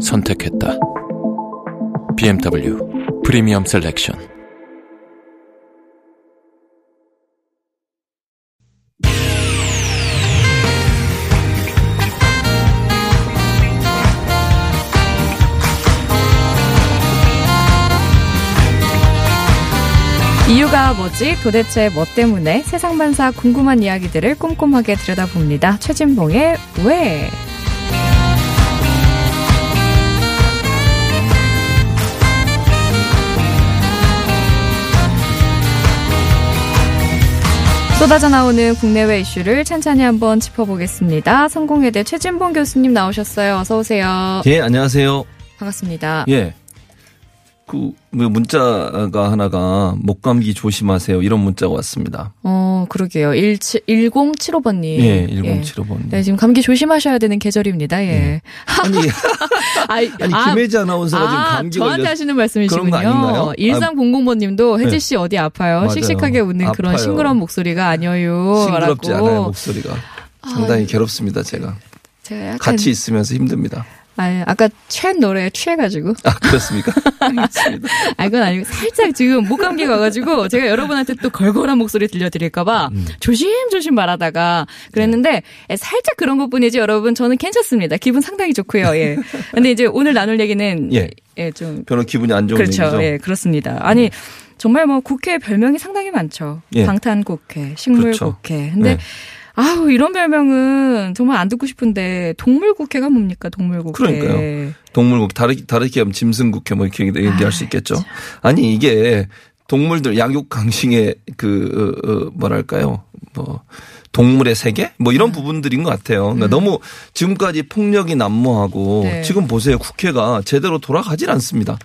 선택했다. BMW 프리미엄 셀렉션. 이유가 뭐지? 도대체 뭐 때문에? 세상 만사 궁금한 이야기들을 꼼꼼하게 들여다봅니다. 최진봉의 왜? 쏟아져 나오는 국내외 이슈를 찬찬히 한번 짚어보겠습니다. 성공회대 최진봉 교수님 나오셨어요. 어서 오세요. 예, 안녕하세요. 반갑습니다. 예. 그, 뭐 문자가 하나가 목감기 조심하세요. 이런 문자가 왔습니다. 어, 그러게요. 17, 1075번님. 예, 1075번. 네, 지금 감기 조심하셔야 되는 계절입니다. 예. 아니, 아니, 아니, 아, 김혜지 아나운서가 지금 아, 감기 저한테 걸렸 하시는 말씀이시군요. 그런 거 아닌가요? 1300번님도 혜지 네. 씨 어디 아파요? 맞아요. 씩씩하게 웃는 그런 아파요. 싱그러운 목소리가 아니에요. 싱그럽지 라고. 않아요, 목소리가. 상당히 괴롭습니다, 제가. 제가 약간 같이 있으면서 힘듭니다. 아, 아까 최 노래에 취해가지고. 아, 그렇습니까? 알겠습니다. 아, 그건 아니고 살짝 지금 목감기가 와가지고 제가 여러분한테 또 걸걸한 목소리 들려드릴까봐 음. 조심조심 말하다가 그랬는데 예, 살짝 그런 것 뿐이지 여러분 저는 괜찮습니다. 기분 상당히 좋고요. 예. 근데 이제 오늘 나눌 얘기는 예. 예, 좀 별로 기분이 안 좋은 그렇죠. 얘기죠. 예, 그렇습니다. 아니 정말 뭐 국회 별명이 상당히 많죠. 예. 방탄 국회, 식물국회. 그렇죠. 근데 네. 아우 이런 별명은 정말 안 듣고 싶은데 동물국회가 뭡니까 동물국회. 그러니까요. 동물국 다르게 다르게 하면 짐승국회 뭐 이렇게 얘기할 아, 수 있겠죠. 아니 이게 동물들 양육 강싱의 그 어, 어, 뭐랄까요 뭐 동물의 세계 뭐 음. 이런 부분들인 것 같아요. 그러니까 너무 지금까지 폭력이 난무하고 네. 지금 보세요 국회가 제대로 돌아가질 않습니다.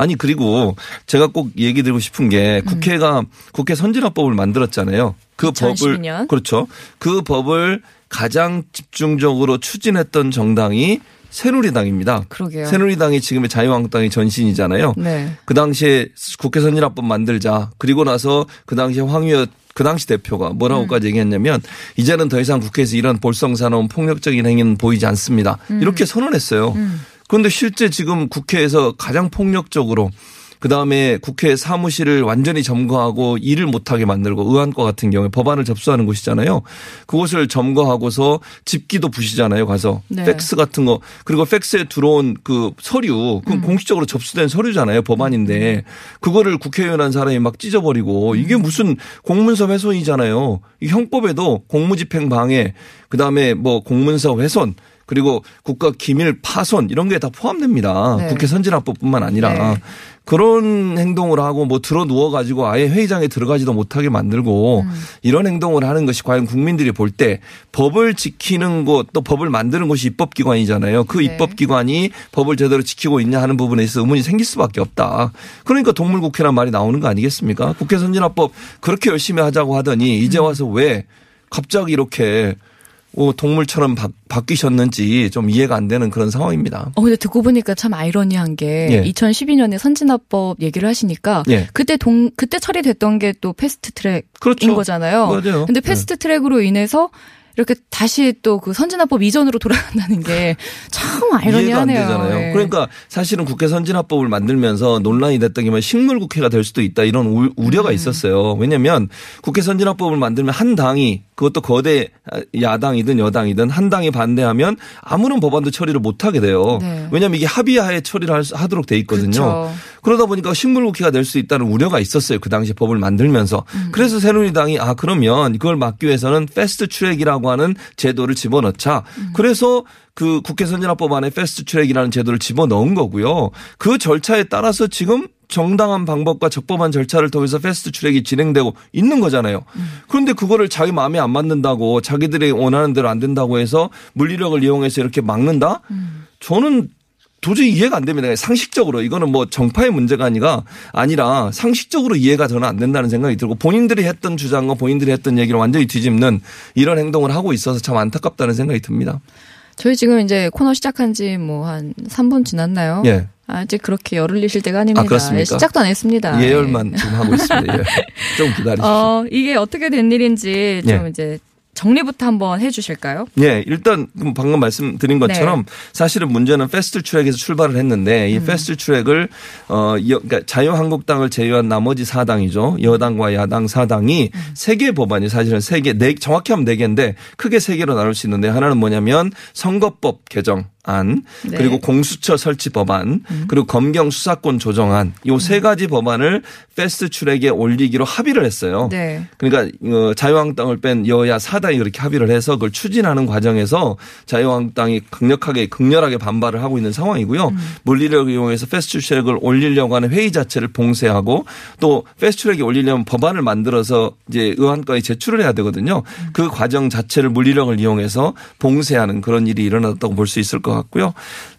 아니 그리고 제가 꼭 얘기 드리고 싶은 게 국회가 국회 선진화법을 만들었잖아요. 그 법을 2012년. 그렇죠. 그 법을 가장 집중적으로 추진했던 정당이 새누리당입니다. 그러게요. 새누리당이 지금의 자유한국당의 전신이잖아요. 네. 그 당시에 국회 선진화법 만들자. 그리고 나서 그 당시에 황유여 그 당시 대표가 뭐라고까지 얘기했냐면 이제는 더 이상 국회에서 이런 볼성사나운 폭력적인 행위는 보이지 않습니다. 이렇게 선언했어요. 그런데 실제 지금 국회에서 가장 폭력적으로 그 다음에 국회 사무실을 완전히 점거하고 일을 못하게 만들고 의안과 같은 경우에 법안을 접수하는 곳이잖아요. 그곳을 점거하고서 집기도 부시잖아요. 가서 네. 팩스 같은 거 그리고 팩스에 들어온 그 서류 그건 공식적으로 접수된 서류잖아요. 법안인데 그거를 국회의원 한 사람이 막 찢어버리고 이게 무슨 공문서 훼손이잖아요. 이 형법에도 공무집행 방해 그 다음에 뭐 공문서 훼손 그리고 국가 기밀 파손 이런 게 다 포함됩니다. 네. 국회 선진화법뿐만 아니라 네. 그런 행동을 하고 뭐 들어 누워 가지고 아예 회의장에 들어가지도 못하게 만들고 음. 이런 행동을 하는 것이 과연 국민들이 볼 때 법을 지키는 곳 또 법을 만드는 곳이 입법기관이잖아요. 그 네. 입법기관이 법을 제대로 지키고 있냐 하는 부분에 있어 의문이 생길 수밖에 없다. 그러니까 동물국회란 말이 나오는 거 아니겠습니까? 국회 선진화법 그렇게 열심히 하자고 하더니 이제 음. 와서 왜 갑자기 이렇게 어, 동물처럼 바, 바뀌셨는지 좀 이해가 안 되는 그런 상황입니다. 어, 근데 듣고 보니까 참 아이러니한 게 예. 2012년에 선진화법 얘기를 하시니까 예. 그때 동 그때 처리됐던 게 또 패스트 트랙인 그렇죠. 거잖아요. 맞아요. 근데 패스트 트랙으로 인해서 이렇게 다시 또 그 선진화법 이전으로 돌아간다는 게 참 아이러니하네요. 되잖아요. 예. 그러니까 사실은 국회 선진화법을 만들면서 논란이 됐던 게뭐 식물 국회가 될 수도 있다 이런 우- 음. 우려가 있었어요. 왜냐하면 국회 선진화법을 만들면 한 당이 그것도 거대 야당이든 여당이든 한 당이 반대하면 아무런 법안도 처리를 못 하게 돼요. 네. 왜냐하면 이게 합의하에 처리를 하도록 돼 있거든요. 그렇죠. 그러다 보니까 식물국회가 될 수 있다는 우려가 있었어요. 그 당시 법을 만들면서. 음. 그래서 새누리당이 아 그러면 이걸 막기 위해서는 패스트 트랙이라고 하는 제도를 집어넣자. 음. 그래서 그 국회 선진화법 안에 패스트 트랙이라는 제도를 집어넣은 거고요. 그 절차에 따라서 지금 정당한 방법과 적법한 절차를 통해서 패스트 트랙이 진행되고 있는 거잖아요. 그런데 그거를 자기 마음에 안 맞는다고 자기들이 원하는 대로 안 된다고 해서 물리력을 이용해서 이렇게 막는다? 저는 도저히 이해가 안 됩니다. 상식적으로 이거는 뭐 정파의 문제가 아니라 아니라 상식적으로 이해가 저는 안 된다는 생각이 들고 본인들이 했던 주장과 본인들이 했던 얘기를 완전히 뒤집는 이런 행동을 하고 있어서 참 안타깝다는 생각이 듭니다. 저희 지금 이제 코너 시작한 지 뭐 한 3분 지났나요? 예. 아직 그렇게 열을 내실 때가 아닙니다. 아, 그렇습니까? 예, 시작도 안 했습니다. 예열만 지금 하고 있습니다. 예. 좀 기다리십시오. 어, 이게 어떻게 된 일인지 좀 예. 이제 정리부터 한번 해 주실까요? 예, 일단 방금 말씀드린 것처럼 네. 사실은 문제는 패스트 트랙에서 출발을 했는데 음. 이 패스트 트랙을 어 여- 그러니까 자유한국당을 제외한 나머지 사당이죠. 여당과 야당 사당이 음. 세개 법안이 사실은 세 개, 네 정확히 하면 네 개인데 크게 세 개로 나눌 수 있는데 하나는 뭐냐면 선거법 개정 안 네. 음. 그리고 공수처 설치 법안 그리고 검경 수사권 조정안 요세 가지 법안을 패스트 트랙에 올리기로 합의를 했어요. 네. 그러니까 어, 자유한국당을 뺀 여야 사당이 그렇게 합의를 해서 그걸 추진하는 과정에서 자유한국당이 강력하게 극렬하게 반발을 하고 있는 상황이고요. 물리력을 이용해서 패스트 트랙을 올리려고 하는 회의 자체를 봉쇄하고 또 패스트 트랙에 올리려면 법안을 만들어서 이제 의안과에 제출을 해야 되거든요. 그 과정 자체를 물리력을 이용해서 봉쇄하는 그런 일이 일어났다고 볼 수 있을 것 같고요.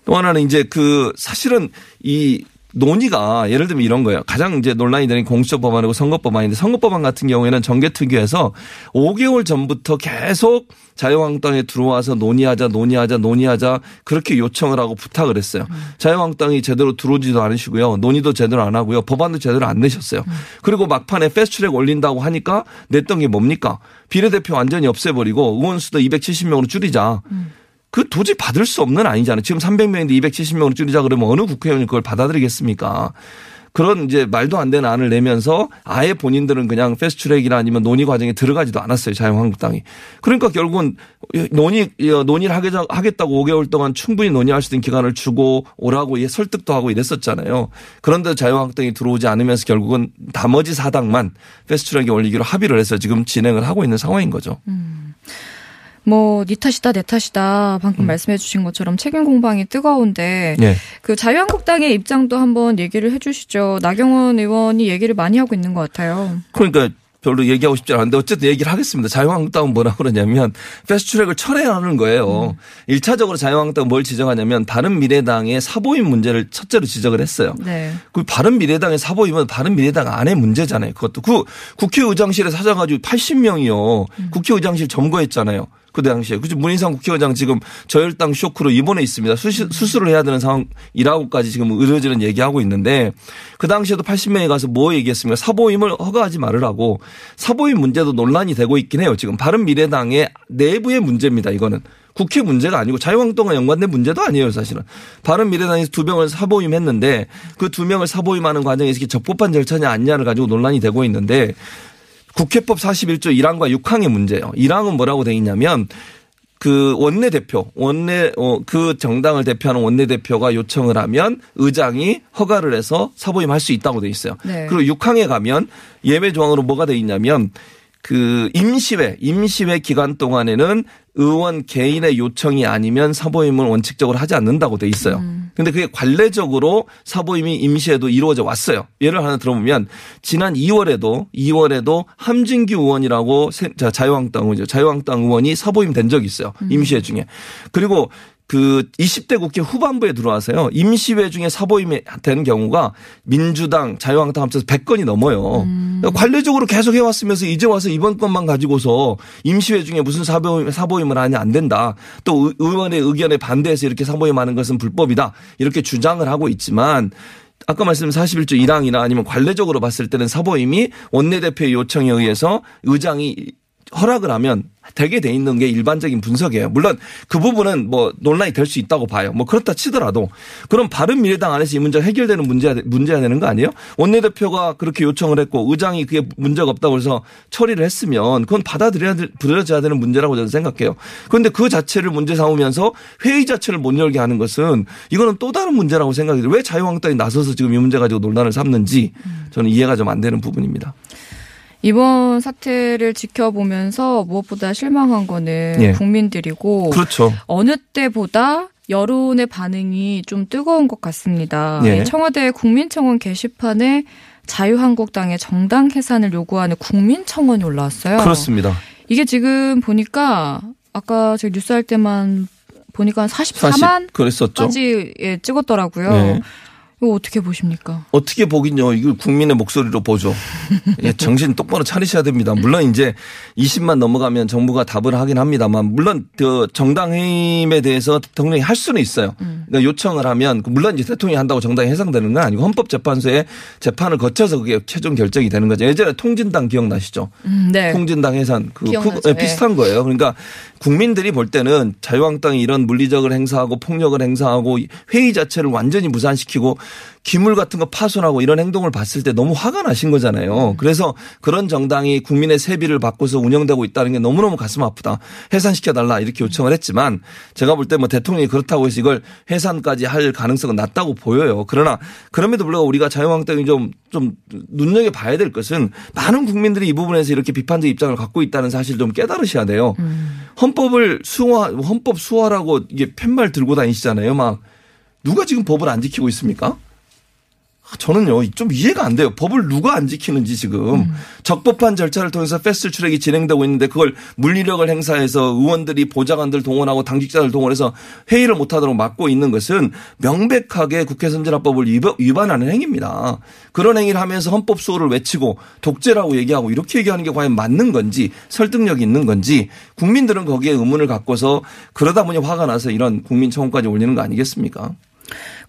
또 하나는 이제 그 사실은 이 논의가 예를 들면 이런 거예요. 가장 이제 논란이 되는 공수처 법안이고 선거 법안인데 선거 법안 같은 경우에는 정개특위에서 5개월 전부터 계속 자유한국당에 들어와서 논의하자 논의하자 논의하자 그렇게 요청을 하고 부탁을 했어요. 자유한국당이 제대로 들어오지도 않으시고요. 논의도 제대로 안 하고요. 법안도 제대로 안 내셨어요. 그리고 막판에 패스트트랙 올린다고 하니까 냈던 게 뭡니까? 비례대표 완전히 없애버리고 의원 수도 270명으로 줄이자. 그 도저히 받을 수 없는 아니잖아요. 지금 300명인데 270명으로 줄이자 그러면 어느 국회의원이 그걸 받아들이겠습니까? 그런 이제 말도 안 되는 안을 내면서 아예 본인들은 그냥 패스트트랙이나 아니면 논의 과정에 들어가지도 않았어요. 자유한국당이. 그러니까 결국은 논의 논의를 하겠다- 하겠다고 5개월 동안 충분히 논의할 수 있는 기간을 주고 오라고 예, 설득도 하고 이랬었잖아요. 그런데 자유한국당이 들어오지 않으면서 결국은 나머지 사당만 패스트트랙에 올리기로 합의를 해서 지금 진행을 하고 있는 상황인 거죠. 뭐, 니 탓이다, 내 탓이다. 방금 말씀해 주신 것처럼 책임 공방이 뜨거운데, 예. 그 자유한국당의 입장도 한번 얘기를 해 주시죠. 나경원 의원이 얘기를 많이 하고 있는 것 같아요. 그러니까 별로 얘기하고 싶지 않은데 어쨌든 얘기를 하겠습니다. 자유한국당은 뭐라 그러냐면 패스트트랙을 철회하는 거예요. 일 1차적으로 자유한국당은 뭘 지적하냐면 바른미래당의 사보임 문제를 첫째로 지적을 했어요. 네. 그 바른미래당의 사보임은 바른미래당 안의 문제잖아요. 그것도 그 국회의장실에 찾아가지고 80명이요. 국회의장실 점거했잖아요. 그 당시에. 그죠. 문인상 국회의장 지금 저혈당 쇼크로 입원해 있습니다. 수시, 수술을 해야 되는 상황이라고까지 지금 의료진은 얘기하고 있는데 그 당시에도 80명이 가서 뭐 얘기했습니까? 사보임을 허가하지 말으라고 사보임 문제도 논란이 되고 있긴 해요. 지금 바른미래당의 내부의 문제입니다. 이거는. 국회 문제가 아니고 자유한국당과 연관된 문제도 아니에요, 사실은. 바른미래당에서 두 명을 사보임했는데 그 두 명을 사보임하는 과정에서 이게 적법한 절차냐 아니냐를 가지고 논란이 되고 있는데 국회법 41조 1항과 6항의 문제예요. 1항은 뭐라고 돼 있냐면 그 원내 대표, 원내, 어, 그 정당을 대표하는 원내 대표가 요청을 하면 의장이 허가를 해서 사보임할 수 있다고 돼 있어요. 네. 그리고 6항에 가면 예외 조항으로 뭐가 돼 있냐면 그 임시회, 임시회 기간 동안에는 의원 개인의 요청이 아니면 사보임을 원칙적으로 하지 않는다고 돼 있어요. 근데 그게 관례적으로 사보임이 임시회도 이루어져 왔어요. 예를 하나 들어보면 지난 2월에도 2월에도 함진규 의원이라고 자유한국당 의원이죠. 자유한국당 의원이 사보임 된 적이 있어요. 임시회 중에. 그리고 그 20대 국회 후반부에 들어와서요. 임시회 중에 사보임이 되는 경우가 민주당, 자유한국당 합쳐서 100건이 넘어요. 그러니까 관례적으로 계속 해왔으면서 이제 와서 이번 건만 가지고서 임시회 중에 무슨 사보임, 사보임을 하냐 안 된다. 또 의- 의원의 의견에 반대해서 이렇게 사보임하는 것은 불법이다. 이렇게 주장을 하고 있지만 아까 말씀드린 41조 1항이나 아니면 관례적으로 봤을 때는 사보임이 원내대표의 요청에 의해서 의장이 허락을 하면 되게 돼 있는 게 일반적인 분석이에요. 물론 그 부분은 뭐 논란이 될 수 있다고 봐요. 뭐 그렇다 치더라도 그럼 바른 미래당 안에서 이 문제가 해결되는 문제야, 문제야 되는 거 아니에요? 원내대표가 그렇게 요청을 했고 의장이 그게 문제가 없다고 해서 처리를 했으면 그건 받아들여야 될- 들여져야 되는 문제라고 저는 생각해요. 그런데 그 자체를 문제 삼으면서 회의 자체를 못 열게 하는 것은 이거는 또 다른 문제라고 생각이 들어요. 왜 자유한국당이 나서서 지금 이 문제 가지고 논란을 삼는지 저는 이해가 좀 안 되는 부분입니다. 이번 사태를 지켜보면서 무엇보다 실망한 거는 예. 국민들이고 그렇죠. 어느 때보다 여론의 반응이 좀 뜨거운 것 같습니다. 예. 이 청와대 국민청원 게시판에 자유한국당의 정당 해산을 요구하는 국민청원이 올라왔어요. 그렇습니다. 이게 지금 보니까 아까 제가 뉴스 할 때만 보니까 한 44만까지 그랬었죠. 예, 찍었더라고요. 네. 이거 어떻게 보십니까? 어떻게 보긴요. 이걸 국민의 목소리로 보죠. 예, 정신 똑바로 차리셔야 됩니다. 물론 이제 20만 넘어가면 정부가 답을 하긴 합니다만 물론 그 정당 해임에 대해서 대통령이 할 수는 있어요. 그러니까 요청을 하면 물론 이제 대통령이 한다고 정당이 해상되는 건 아니고 헌법재판소에 재판을 거쳐서 그게 최종 결정이 되는 거죠. 예전에 통진당 기억나시죠? 음, 네. 통진당 해산 그. 그- 예, 네. 비슷한 거예요. 그러니까 국민들이 볼 때는 자유한국당이 이런 물리적을 행사하고 폭력을 행사하고 회의 자체를 완전히 무산시키고 기물 같은 거 파손하고 이런 행동을 봤을 때 너무 화가 나신 음. 거잖아요. 그래서 그런 정당이 국민의 세비를 받고서 운영되고 있다는 게 너무너무 가슴 아프다. 해산시켜 달라 이렇게 요청을 했지만 제가 볼 때 뭐 대통령이 그렇다고 해서 이걸 해산까지 할 가능성은 낮다고 보여요. 그러나 그럼에도 불구하고 우리가 자유한국당이 좀, 좀 눈여겨 봐야 될 것은 많은 국민들이 이 부분에서 이렇게 비판적 입장을 갖고 있다는 사실 좀 깨달으셔야 돼요. 헌법을 수화, 헌법 수화라고 이게 팻말 들고 다니시잖아요. 막 누가 지금 법을 안 지키고 있습니까? 아, 저는요 좀 이해가 안 돼요. 법을 누가 안 지키는지 지금 적법한 절차를 통해서 패스트 트랙이 진행되고 있는데 그걸 물리력을 행사해서 의원들이 보좌관들 동원하고 당직자들 동원해서 회의를 못하도록 막고 있는 것은 명백하게 국회 선진화법을 위반- 위반하는 행위입니다. 그런 행위를 하면서 헌법 수호를 외치고 독재라고 얘기하고 이렇게 얘기하는 게 과연 맞는 건지 설득력이 있는 건지 국민들은 거기에 의문을 갖고서 그러다 보니 화가 나서 이런 국민청원까지 올리는 거 아니겠습니까?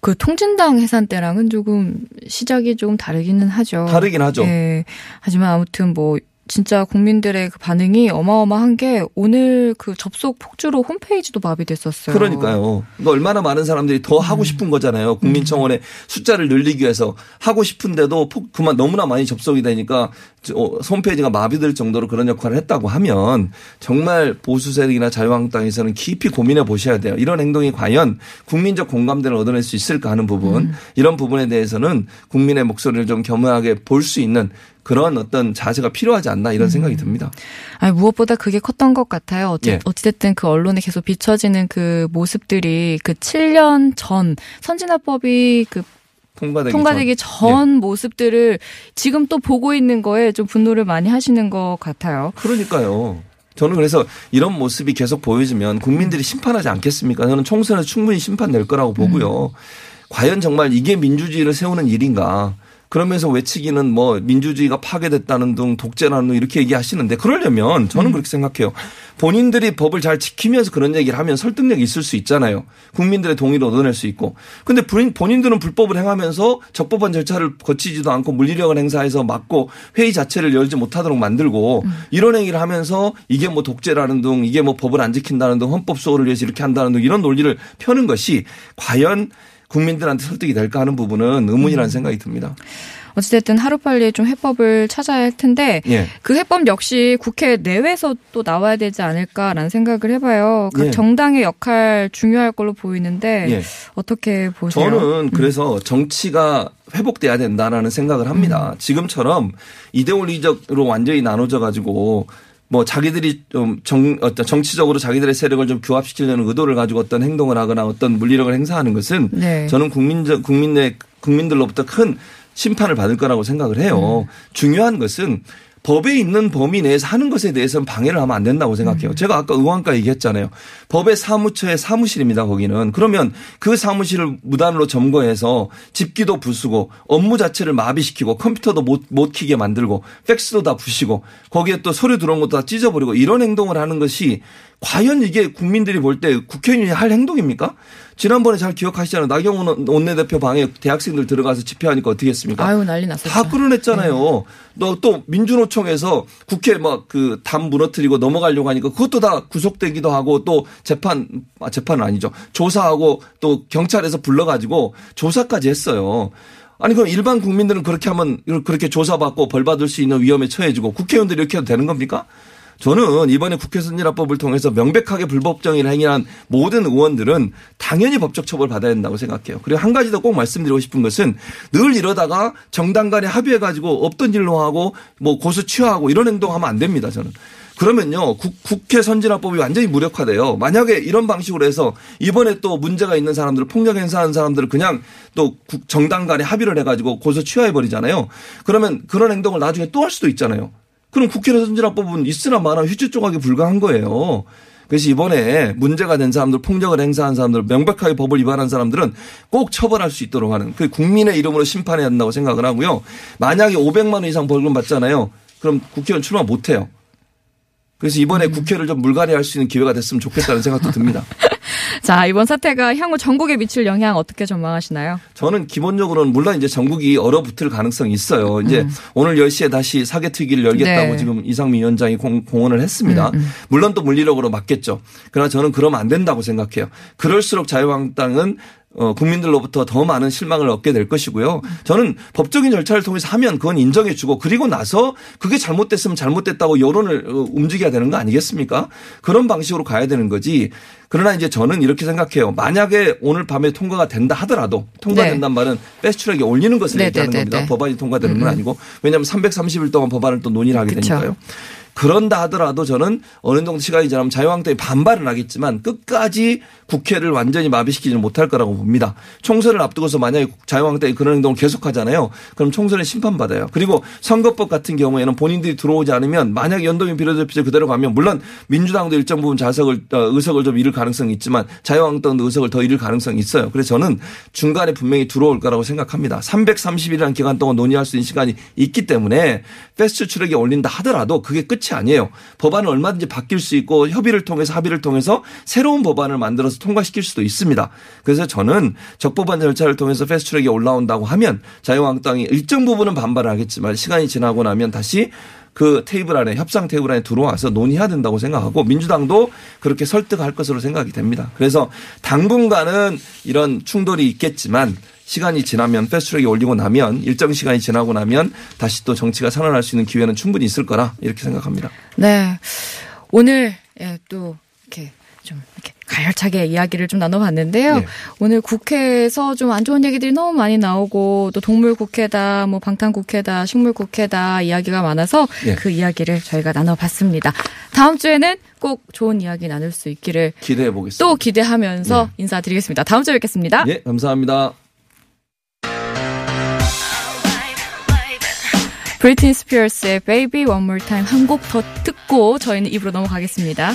그 통진당 해산 때랑은 조금 시작이 조금 다르기는 하죠. 다르긴 하죠. 예. 하지만 아무튼 뭐 진짜 국민들의 그 반응이 어마어마한 게 오늘 그 접속 폭주로 홈페이지도 마비됐었어요. 그러니까요. 그러니까 얼마나 많은 사람들이 더 하고 싶은 거잖아요. 국민청원의 숫자를 늘리기 위해서 하고 싶은데도 폭 그만 너무나 많이 접속이 되니까 저, 어, 홈페이지가 마비될 정도로 그런 역할을 했다고 하면 정말 보수 세력이나 자유한국당에서는 깊이 고민해 보셔야 돼요. 이런 행동이 과연 국민적 공감대를 얻어낼 수 있을까 하는 부분 이런 부분에 대해서는 국민의 목소리를 좀 겸허하게 볼 수 있는 그런 어떤 자세가 필요하지 않나 이런 생각이 듭니다. 아니, 무엇보다 그게 컸던 것 같아요. 어찌, 예. 어찌됐든 그 언론에 계속 비춰지는 그 모습들이 그 7년 전 선진화법이 그 통과되기, 통과되기 전. 전 예. 모습들을 지금 또 보고 있는 거에 좀 분노를 많이 하시는 것 같아요. 그러니까요. 저는 그래서 이런 모습이 계속 보여지면 국민들이 심판하지 않겠습니까? 저는 총선에서 충분히 심판될 거라고 보고요. 과연 정말 이게 민주주의를 세우는 일인가? 그러면서 외치기는 뭐 민주주의가 파괴됐다는 등 독재라는 등 이렇게 얘기하시는데 그러려면 저는 그렇게 생각해요. 본인들이 법을 잘 지키면서 그런 얘기를 하면 설득력이 있을 수 있잖아요. 국민들의 동의를 얻어낼 수 있고. 근데 본인- 본인들은 불법을 행하면서 적법한 절차를 거치지도 않고 물리력을 행사해서 막고 회의 자체를 열지 못하도록 만들고 이런 행위를 하면서 이게 뭐 독재라는 등 이게 뭐 법을 안 지킨다는 등 헌법 수호를 위해서 이렇게 한다는 등 이런 논리를 펴는 것이 과연 국민들한테 설득이 될까 하는 부분은 의문이라는 생각이 듭니다. 어찌됐든 하루빨리 좀 해법을 찾아야 할 텐데 예. 그 해법 역시 국회 내외에서 또 나와야 되지 않을까라는 생각을 해봐요. 각 예. 정당의 역할 중요할 걸로 보이는데 예. 어떻게 보세요? 저는 그래서 정치가 회복돼야 된다라는 생각을 합니다. 지금처럼 이데올리적으로 완전히 나눠져 가지고 뭐 자기들이 좀 정, 어떤 정치적으로 자기들의 세력을 좀 규합시키려는 의도를 가지고 어떤 행동을 하거나 어떤 물리력을 행사하는 것은 네. 저는 국민적 국민의 국민들로부터 큰 심판을 받을 거라고 생각을 해요. 중요한 것은 법에 있는 범위 내에서 하는 것에 대해서는 방해를 하면 안 된다고 생각해요. 제가 아까 의원과 얘기했잖아요. 법의 사무처의 사무실입니다. 거기는 그러면 그 사무실을 무단으로 점거해서 집기도 부수고 업무 자체를 마비시키고 컴퓨터도 못, 못 키게 만들고 팩스도 다 부시고 거기에 또 서류 들어온 것도 다 찢어버리고 이런 행동을 하는 것이 과연 이게 국민들이 볼 때 국회의원이 할 행동입니까? 지난번에 잘 기억하시잖아요. 나경원 원내대표 방에 대학생들 들어가서 집회하니까 어떻게 했습니까? 아유 난리 났었죠. 다 끌어냈잖아요. 또, 또 민주노총에서 국회 막 그 담 무너뜨리고 넘어가려고 하니까 그것도 다 구속되기도 하고 또 재판, 아, 재판은 아니죠. 조사하고 또 경찰에서 불러가지고 조사까지 했어요. 아니 그럼 일반 국민들은 그렇게 하면 그렇게 조사받고 벌 받을 수 있는 위험에 처해지고 국회의원들이 이렇게 해도 되는 겁니까? 저는 이번에 국회 선진화법을 통해서 명백하게 불법 정의를 행위한 모든 의원들은 당연히 법적 처벌 받아야 된다고 생각해요. 그리고 한 가지 더 꼭 말씀드리고 싶은 것은 늘 이러다가 정당 간에 합의해 가지고 없던 일로 하고 뭐 고수 취하하고 이런 행동하면 안 됩니다. 저는. 그러면요 국, 국회 선진화법이 완전히 무력화돼요. 만약에 이런 방식으로 해서 이번에 또 문제가 있는 사람들을 폭력 행사하는 사람들을 그냥 또 국- 정당 간에 합의를 해가지고 고소 취하해 버리잖아요. 그러면 그런 행동을 나중에 또 할 수도 있잖아요. 그럼 국회 선진화법은 있으나 마나 휴지 조각이 불가한 거예요. 그래서 이번에 문제가 된 사람들, 폭력을 행사한 사람들, 명백하게 법을 위반한 사람들은 꼭 처벌할 수 있도록 하는 그 국민의 이름으로 심판해야 한다고 생각을 하고요. 만약에 500만 원 이상 벌금 받잖아요. 그럼 국회의원 출마 못 해요. 그래서 이번에 국회를 좀 물갈이할 수 있는 기회가 됐으면 좋겠다는 생각도 듭니다. 자, 이번 사태가 향후 전국에 미칠 영향 어떻게 전망하시나요? 저는 기본적으로는 물론 이제 전국이 얼어붙을 가능성이 있어요. 이제 오늘 10시에 다시 사개특위를 열겠다고 네. 지금 이상민 위원장이 공, 공언을 했습니다. 물론 또 물리력으로 맞겠죠. 그러나 저는 그러면 안 된다고 생각해요. 그럴수록 자유한국당은 어, 국민들로부터 더 많은 실망을 얻게 될 것이고요. 저는 법적인 절차를 통해서 하면 그건 인정해 주고 그리고 나서 그게 잘못됐으면 잘못됐다고 여론을 어, 움직여야 되는 거 아니겠습니까? 그런 방식으로 가야 되는 거지. 그러나 이제 저는 이렇게 생각해요. 만약에 오늘 밤에 통과가 된다 하더라도 통과된다는 말은 패스트트랙에 올리는 것을 네, 얘기하는 네, 네, 겁니다. 네. 법안이 통과되는 건 아니고 왜냐하면 330일 동안 법안을 또 논의를 하게 그쵸. 되니까요. 그런다 하더라도 저는 어느 정도 시간이 지나면 자유한국당이 반발은 하겠지만 끝까지 국회를 완전히 마비시키지는 못할 거라고 봅니다. 총선을 앞두고서 만약에 자유한국당이 그런 행동을 계속하잖아요. 그럼 총선에 심판받아요. 그리고 선거법 같은 경우에는 본인들이 들어오지 않으면 만약 연동형 비례대표제 그대로 가면 물론 민주당도 일정 부분 자석을 어, 의석을 좀 잃을 가능성이 있지만 자유한국당도 의석을 더 잃을 가능성이 있어요. 그래서 저는 중간에 분명히 들어올 거라고 생각합니다. 330일이라는 기간 동안 논의할 수 있는 시간이 있기 때문에 패스트 트랙에 올린다 하더라도 그게 끝이 아니에요. 법안은 얼마든지 바뀔 수 있고 협의를 통해서 합의를 통해서 새로운 법안을 만들어서 통과시킬 수도 있습니다. 그래서 저는 적법한 절차를 통해서 패스트 트랙에 올라온다고 하면 자유한국당이 일정 부분은 반발을 하겠지만 시간이 지나고 나면 다시 그 테이블 안에 협상 테이블 안에 들어와서 논의해야 된다고 생각하고 민주당도 그렇게 설득할 것으로 생각이 됩니다. 그래서 당분간은 이런 충돌이 있겠지만 시간이 지나면 패스트트랙에 올리고 나면 일정 시간이 지나고 나면 다시 또 정치가 살아날 수 있는 기회는 충분히 있을 거라 이렇게 생각합니다. 네. 오늘 예, 또 좀 이렇게 가열차게 이야기를 좀 나눠봤는데요. 네. 오늘 국회에서 좀 안 좋은 얘기들이 너무 많이 나오고 또 동물 국회다, 뭐 방탄 국회다, 식물 국회다 이야기가 많아서 네. 그 이야기를 저희가 나눠봤습니다. 다음 주에는 꼭 좋은 이야기 나눌 수 있기를 기대해 보겠습니다. 또 기대하면서 인사드리겠습니다. 다음 주에 뵙겠습니다. 예, 감사합니다. 브리트니 스피어스의 Baby One More Time 한 곡 더 듣고 저희는 입으로 넘어가겠습니다.